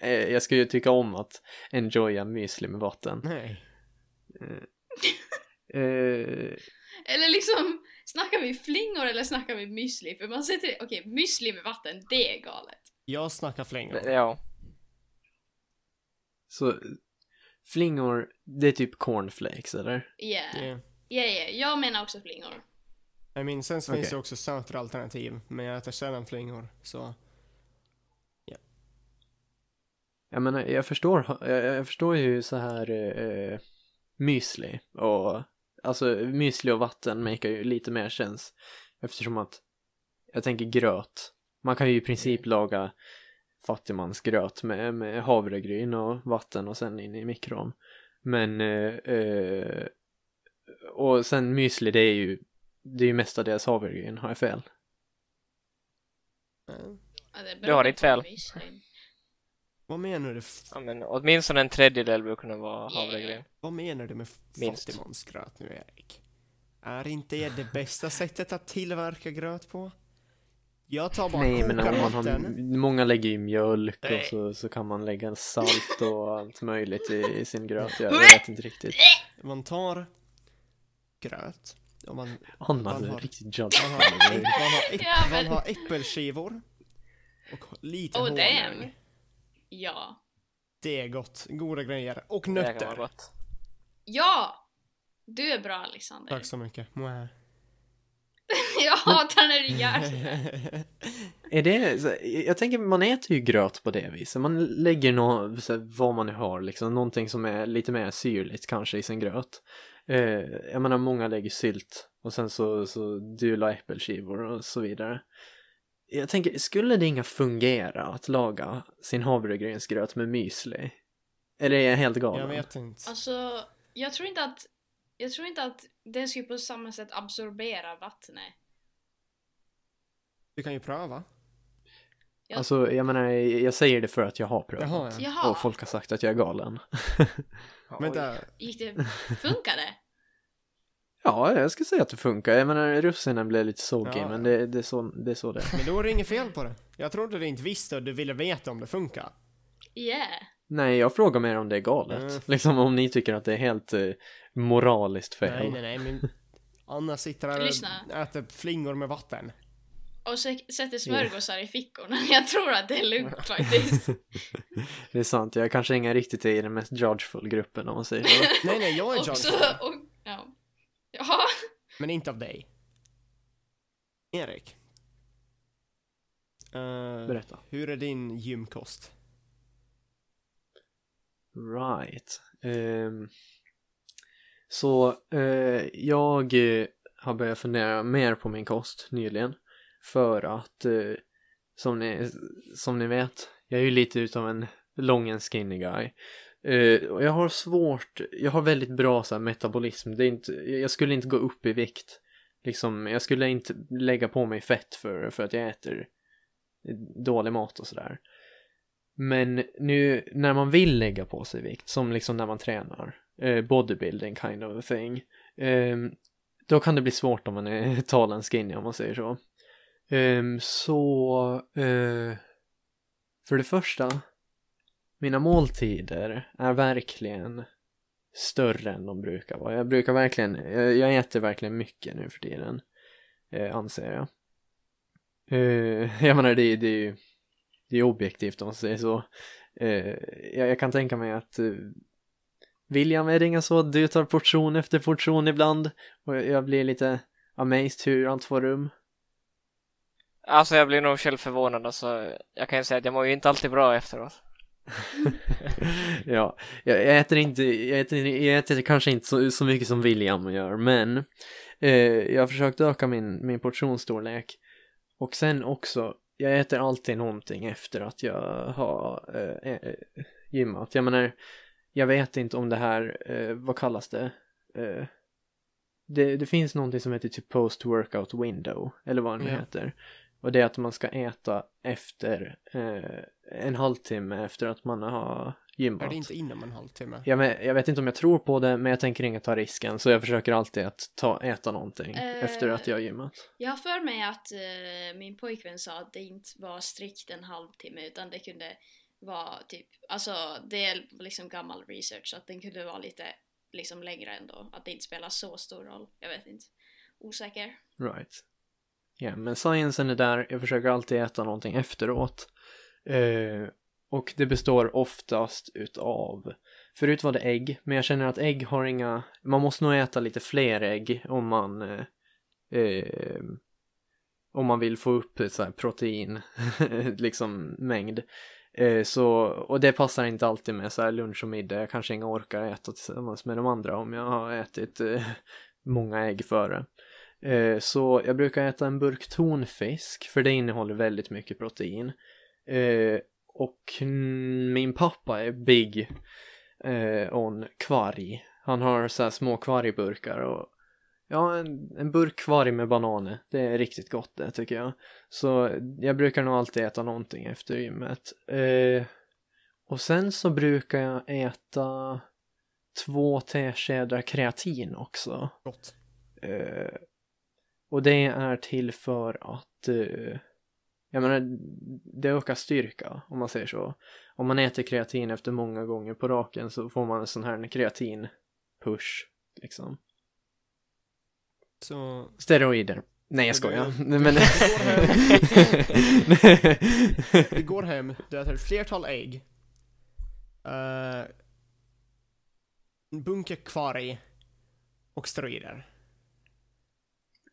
eh, jag skulle ju tycka om att enjoya müsli med vatten. Nej. Eh, Eller liksom, snackar vi flingor eller snackar vi müsli? För man sätter, okej, müsli med vatten, det är galet. Jag snackar flingor. Ja. så flingor, det är typ cornflakes eller? Ja, Yeah. Ja, ja, jag menar också flingor. I mean, sen så Okej. finns det också sötare alternativ, men jag äter sällan flingor, så... Jag menar, jag förstår, jag, jag förstår ju så här eh, müsli och alltså müsli och vatten makar ju lite mer sens eftersom att jag tänker gröt. Man kan ju i princip laga fattigmansgröt med, med havregryn och vatten och sen in i mikron. Men eh, eh, och sen müsli det är ju det är ju mestadels havregryn, har jag fel? Ja, det Du har inte på fel. Vad menar du? Ja, men åtminstone en tredjedel bör kunna vara havregryn. Vad menar du med Minst. fattigmansgröt nu, Erik? Är inte det det bästa sättet att tillverka gröt på? Jag tar bara Nej men om man har, många lägger ju mjölk Nej. och så, så kan man lägga salt och allt möjligt i, i sin gröt. Jag vet inte riktigt. Man tar gröt och man, Anna, Man har- riktigt judge. man, har, man, har, (laughs) äpp, Ja, men- man har äppelskivor och lite Oh, honung. damn. Ja. Det är gott. Goda grejer. Och Det nötter. gott. Ja! Du är bra Alexander. Tack så mycket. Mwah. (laughs) Jag hatar när du gör sådär. (laughs) Är det, så- jag tänker man äter ju gröt på det viset. Man lägger nå, så vad man har, liksom någonting som är lite mer syrligt kanske i sin gröt. Eh, jag menar många lägger sylt och sen så, så dula äppelskivor och så vidare. Jag tänker, skulle det inga fungera att laga sin havregrynsgröt med müsli? Eller är jag helt galen? Jag vet inte. Alltså, jag tror inte att jag tror inte att den skulle på samma sätt absorbera vattnet. Du kan ju pröva. Jag- Alltså, jag menar, jag säger det för att jag har prövat. Jaha, ja. Jaha, Och folk har sagt att jag är galen. (laughs) Vänta. gick det, funkade? (laughs) Ja, jag ska säga att det funkar. Jag menar, russinen blev lite soggy, Ja. men det, det, är så, det är så det är. Men då är det inget fel på det. Jag trodde du inte visste och du ville veta om det funkar. Yeah. Nej, jag frågar mer om det är galet. Mm. Liksom om ni tycker att det är helt eh, moraliskt fel. Nej, nej, nej, men (laughs) Anna sitter här Lyssna. och äter flingor med vatten. Och sätter smörgåsar i fickorna. (laughs) Jag tror att det är lugnt (laughs) faktiskt. Det är sant, jag kanske inte riktigt är i den mest judgeful gruppen om man säger så. (laughs) Nej, nej, jag är och så, judge. och, ja. Jaha. Men inte av dig. Erik. Eh, Berätta. hur är din gymkost? Right. Ehm, så eh, jag har börjat fundera mer på min kost nyligen. För att, eh, som, ni, som ni vet, jag är ju lite utav en lång and skinny guy. Eh, och jag har svårt, jag har väldigt bra så här, metabolism. Det är inte, jag skulle inte gå upp i vikt. Liksom, jag skulle inte lägga på mig fett för, för att jag äter dålig mat och sådär. Men nu när man vill lägga på sig vikt, som liksom när man tränar, eh, bodybuilding kind of a thing, eh, då kan det bli svårt om man är (laughs) talen skinny om man säger så. Um, så, uh, för det första, mina måltider är verkligen större än de brukar vara. Jag brukar verkligen, jag, jag äter verkligen mycket nu för tiden, uh, anser jag. Uh, (laughs) jag menar det, det är ju det är objektivt om man säger så. Uh, jag, jag kan tänka mig att uh, William är det inga så, du tar portion efter portion ibland och jag, jag blir lite amazed hur han får rum. Alltså jag blir nog själv förvånad alltså. Jag kan ju säga att jag mår ju inte alltid bra efteråt. (laughs) ja, jag, äter inte, jag äter, jag äter kanske inte så, så mycket som William gör, men eh, jag har försökt öka min, min portionsstorlek och sen också, jag äter alltid någonting efter att jag har eh, eh, gymmat. Jag menar, jag vet inte om det här, eh, vad kallas det? Eh, det? Det finns någonting som heter typ post-workout window, eller vad det nu Ja. heter. Och det är att man ska äta efter eh, en halvtimme efter att man har gymmat. Är det inte inom en halvtimme? Jag, men, jag vet inte om jag tror på det, men jag tänker inte ta risken. Så jag försöker alltid att ta, äta någonting Eh. efter att jag har gymmat. Jag har för mig att eh, min pojkvän sa att det inte var strikt en halvtimme utan det kunde vara typ, alltså det är liksom gammal research att den kunde vara lite liksom längre ändå. Att det inte spelar så stor roll. Jag vet inte. Osäker. Right. Ja, men sciencen är där. Jag försöker alltid äta någonting efteråt. Eh, och det består oftast utav, förut var det ägg, men jag känner att ägg har inga, man måste nog äta lite fler ägg om man eh, eh, om man vill få upp så här protein, (laughs) liksom mängd. Eh, så, och det passar inte alltid med så här lunch och middag. Jag kanske inte orkar äta tillsammans med de andra om jag har ätit eh, många ägg före. Eh, så jag brukar äta en burk tonfisk för det innehåller väldigt mycket protein. Eh, och min pappa är big eh, on kvarg. Han har så här små kvargburkar och ja, en, en burk kvarg med bananer. Det är riktigt gott det tycker jag. Så jag brukar nog alltid äta någonting efter gymmet. Och sen så brukar jag äta två teskedar kreatin också. Gott. Och det är till för att eh, jag menar, det ökar styrka om man säger så. Om man äter kreatin efter många gånger på raken så får man en sån här kreatin push liksom. Så Steroider. Nej jag skojar. (laughs) du- Men... (laughs) du går hem, du äter ett flertal ägg. Uh, en bunke kvarg och steroider.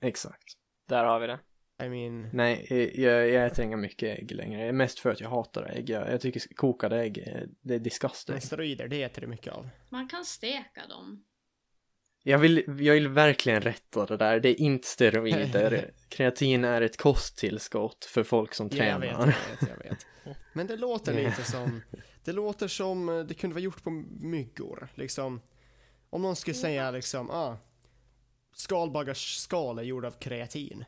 Exakt. Där har vi det. I mean, Nej, eh, jag, jag äter inga mycket ägg längre. Det är mest för att jag hatar ägg. Jag, jag tycker kokade ägg, är- det är disgusting. men steroider, det äter du mycket av. Man kan steka dem. Jag vill, jag vill verkligen rätta det där. Det är inte steroider. (laughs) Kreatin är ett kosttillskott för folk som Ja, jag vet, jag tränar. vet, jag vet. (laughs) Men det låter lite som, det låter som eh, det kunde vara gjort på myggor. Liksom, om någon skulle säga liksom, ah, skalbaggars skal är gjord av kreatin.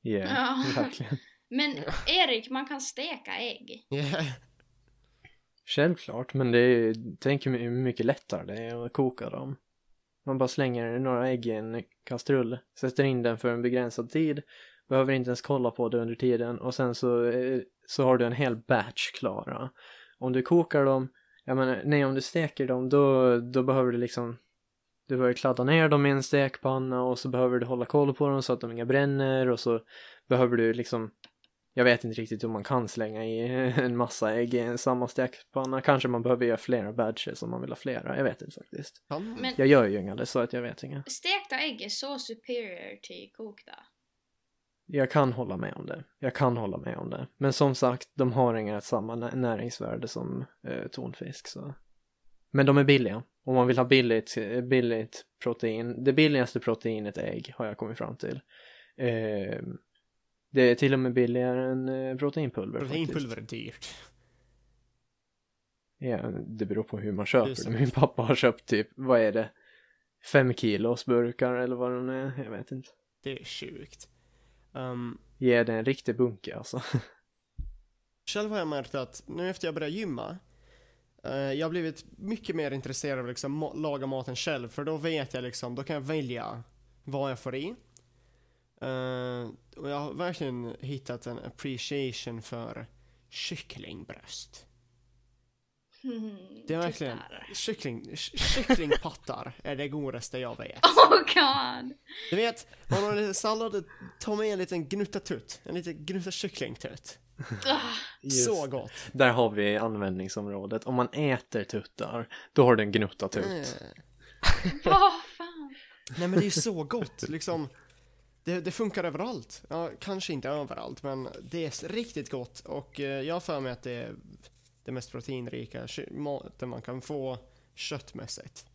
Ja, Ja. verkligen. Men Erik, man kan steka ägg. Yeah. Självklart, men det är, tänk hur mycket lättare det är att koka dem. Man bara slänger några ägg i en kastrull, sätter in den för en begränsad tid, behöver inte ens kolla på det under tiden och sen så, eh, så har du en hel batch klara. Om du kokar dem, jag menar, nej om du steker dem då, då behöver du liksom du behöver kladda ner dem i en stekpanna och så behöver du hålla koll på dem så att de inga bränner och så behöver du liksom jag vet inte riktigt hur man kan slänga i (laughs) en massa ägg i en samma stekpanna. Kanske man behöver göra flera badges om man vill ha flera. Jag vet inte faktiskt. Men Jag gör ju inga det så att jag vet inga. stekta ägg är så superior till kokta. Jag kan hålla med om det. Jag kan hålla med om det. Men som sagt, de har inga samma nä- näringsvärde som eh, tonfisk. Så. Men de är billiga. Om man vill ha billigt, billigt protein. Det billigaste proteinet är ägg har jag kommit fram till. Eh, det är till och med billigare än eh, proteinpulver. Proteinpulver faktiskt. är dyrt. Ja, det beror på hur man köper det. Min pappa har köpt typ, vad är det? Fem kilos burkar eller vad de är, jag vet inte. Det är sjukt. Um, Ge det en riktig bunke alltså. (laughs) Själv har jag märkt att nu efter jag började gymma, jag har blivit mycket mer intresserad av att liksom laga maten själv, för då vet jag liksom, då kan jag välja vad jag får i. Eh, och jag har verkligen hittat en appreciation för kycklingbröst. Hmm, Det är verkligen, kyckling, ky- kycklingpattar (laughs) är det godaste jag vet. Oh god! Du vet, man har lite sallad, ta med en liten gnutta tutt, en liten gnutta kycklingtutt. (laughs) Ah, Så gott. Där har vi användningsområdet. Om man äter tuttar, då har du en gnutta tutt. (laughs) Vad fan? Nej men det är ju så gott, liksom. Det, det funkar överallt. Ja, kanske inte överallt, men det är riktigt gott och eh, jag har för mig att det är det mest proteinrika maten man kan få köttmässigt.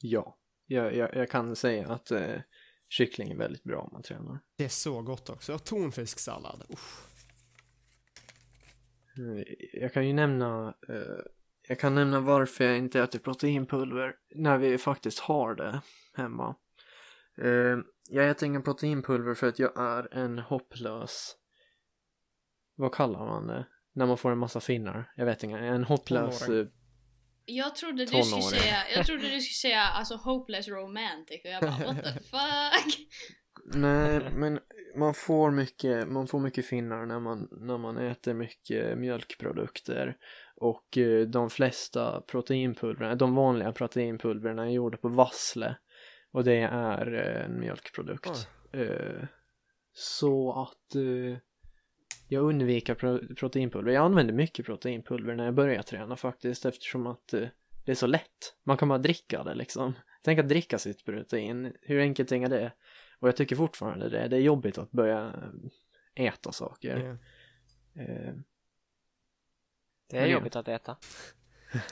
Ja, jag, jag, jag kan säga att eh, kyckling är väldigt bra om man tränar. Det är så gott också. Och tonfisksallad. Uff. Eh, Jag kan ju nämna, eh, jag kan nämna varför jag inte äter proteinpulver när vi faktiskt har det hemma. Eh, jag äter ingen proteinpulver för att jag är en hopplös, vad kallar man det? När man får en massa finnar. Jag vet inte, en hopplös... Tonåring. eh, Jag trodde du skulle säga, jag trodde du (laughs) skulle säga alltså hopeless romantic och jag bara what the (laughs) fuck? Nej, (laughs) men man får mycket, man får mycket finnar när man, när man äter mycket mjölkprodukter. Och eh, de flesta proteinpulverna, de vanliga proteinpulverna är gjorda på vassle. Och det är eh, en mjölkprodukt. Eh, så att jag undviker pro- proteinpulver. Jag använder mycket proteinpulver när jag börjar träna faktiskt eftersom att det är så lätt. Man kan bara dricka det liksom. Tänk att dricka sitt protein. Hur enkelt är det? Och jag tycker fortfarande det. Det är jobbigt att börja eh, äta saker. Ja. Eh, Det är Men ja. jobbigt att äta. (laughs)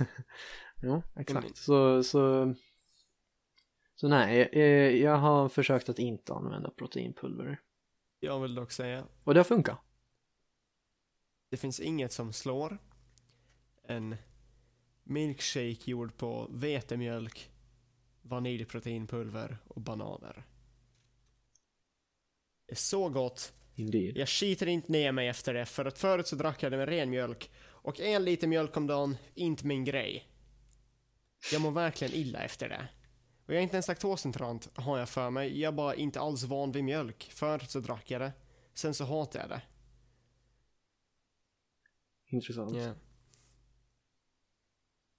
jo, men- exakt. Så, så, så nej, eh, jag har försökt att inte använda proteinpulver. Jag vill dock säga, Och det har funkat. det finns inget som slår en milkshake gjord på vetemjölk, vaniljproteinpulver och bananer. Är så gott. Indeed. Jag skiter inte ner mig efter det, för att förut så drack jag det med ren mjölk Och en liter mjölk om dagen, inte min grej. Jag mår verkligen illa efter det. Och jag är inte ens laktosintolerant, har jag för mig. Jag är bara inte alls van vid mjölk. Förut så drack jag det. Sen så hatar jag det. Intressant. Yeah.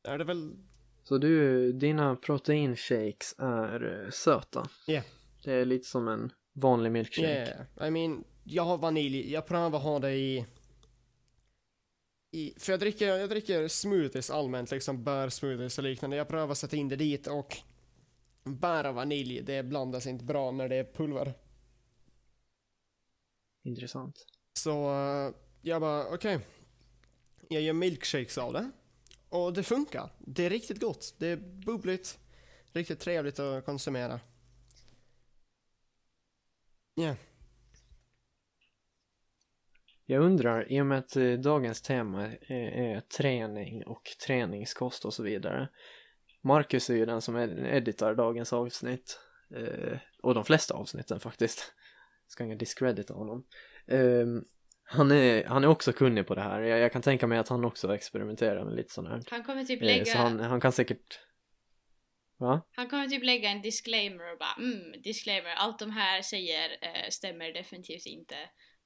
Är det väl... Så du, dina proteinshakes är eh, söta? Ja. Det är lite som en vanlig milkshake. Yeah, I mean, jag har vanilj. Jag prövar ha det i... i för jag dricker, jag dricker smoothies allmänt, liksom bärsmoothies och liknande. Jag prövar sätta in det dit och bär och vanilj, det blandas inte bra när det är pulver. Intressant. Så eh, jag bara, okej. Jag gör milkshakes av det. Och det funkar. Det är riktigt gott. Det är bubbligt. Riktigt trevligt att konsumera. Ja. Jag undrar, i och med att eh, dagens tema är, är träning och träningskost och så vidare. Marcus är ju den som ed- editar dagens avsnitt. Eh, och de flesta avsnitten faktiskt. Ska inga discredita honom. Ehm, han, är, han är också kunnig på det här. Jag, jag kan tänka mig att han också experimenterar med lite sån här. Han kommer typ Eh, lägga, så han, han kan säkert... Va? han kommer typ lägga en disclaimer och bara mm, disclaimer, allt de här säger eh, stämmer definitivt inte.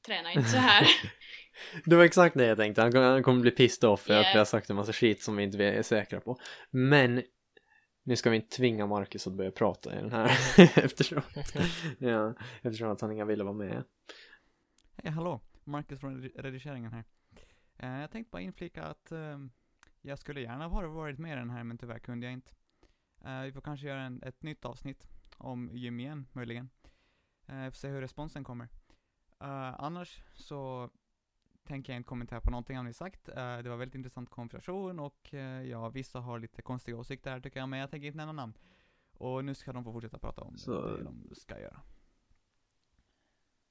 Träna inte så här. (laughs) Det var exakt det jag tänkte. Han kommer, han kommer bli pissed off för att Yeah. vi har sagt en massa skit som vi inte är säkra på. Men nu ska vi inte tvinga Marcus att börja prata i den här (laughs) eftersom, (laughs) ja, eftersom att han inga ville vara med. Hej, hallå! Marcus från redi- redigeringen här. Eh, jag tänkte bara inflika att ehm, jag skulle gärna ha varit med i den här, men tyvärr kunde jag inte. Eh, vi får kanske göra en, ett nytt avsnitt om gym igen, möjligen. Eh, får se hur responsen kommer. Eh, annars så tänker jag inte kommentera på någonting ni sagt. Eh, det var väldigt intressant konversation och ja, vissa har lite konstiga åsikter här tycker jag, men jag tänker inte nämna namn. Och nu ska de få fortsätta prata om Så- det de ska göra.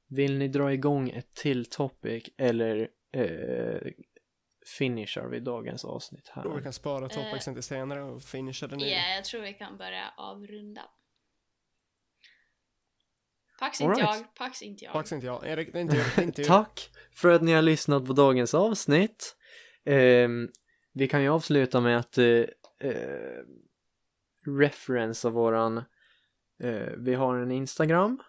Vill ni dra igång ett till topic eller eh, finishar vi dagens avsnitt Jag tror vi här? kan spara Eh. topicsen till senare och finisha den Ja, nu. jag tror vi kan börja avrunda. Pax inte right. jag, pax inte jag. Faktiskt inte jag. Erik, det är inte jag. det är inte (laughs) jag. Tack för att ni har lyssnat på dagens avsnitt. Ehm, vi kan ju avsluta med att eh, eh, referensa våran eh, vi har en Instagram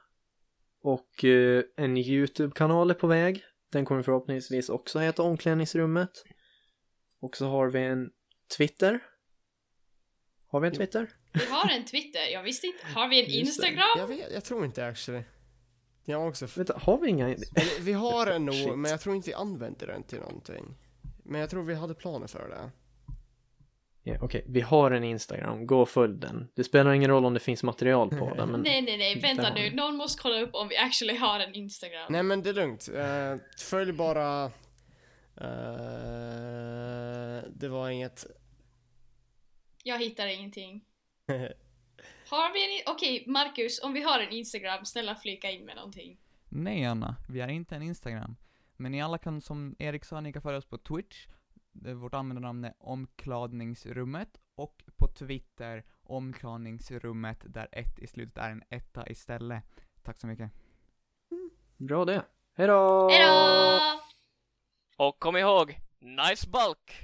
och eh, en YouTube-kanal är på väg. Den kommer förhoppningsvis också heta Omklädningsrummet. Och så har vi en Twitter. Har vi en. Twitter? Vi har en Twitter, jag visste inte. Har vi en. Instagram? Jag, vet, jag tror inte actually. Jag har också... Vänta, har vi inga? Vi har en nog, men jag tror inte vi använder den till någonting. Men jag tror vi hade planer för det. Okej, vi har en Instagram. Gå och följ den. Det spelar ingen roll om det finns material på den, men Nej, nej, nej, vänta har nu. Någon måste kolla upp om vi actually har en Instagram. Nej men det är lugnt. Eh, följ bara... eh, det var inget... Jag hittar ingenting. (laughs) Har vi en... Okej, Marcus, om vi har en Instagram, snälla flika in med någonting. Nej Anna, vi är inte en Instagram. Men ni alla kan som Erik sa, ni kan följa oss på Twitch. Det- Vårt användarnamn är omkladningsrummet. Och på Twitter, omkladningsrummet, där ett i slutet är en etta istället. Tack så mycket. bra det. Hejdå! Hejdå! Och kom ihåg, nice bulk!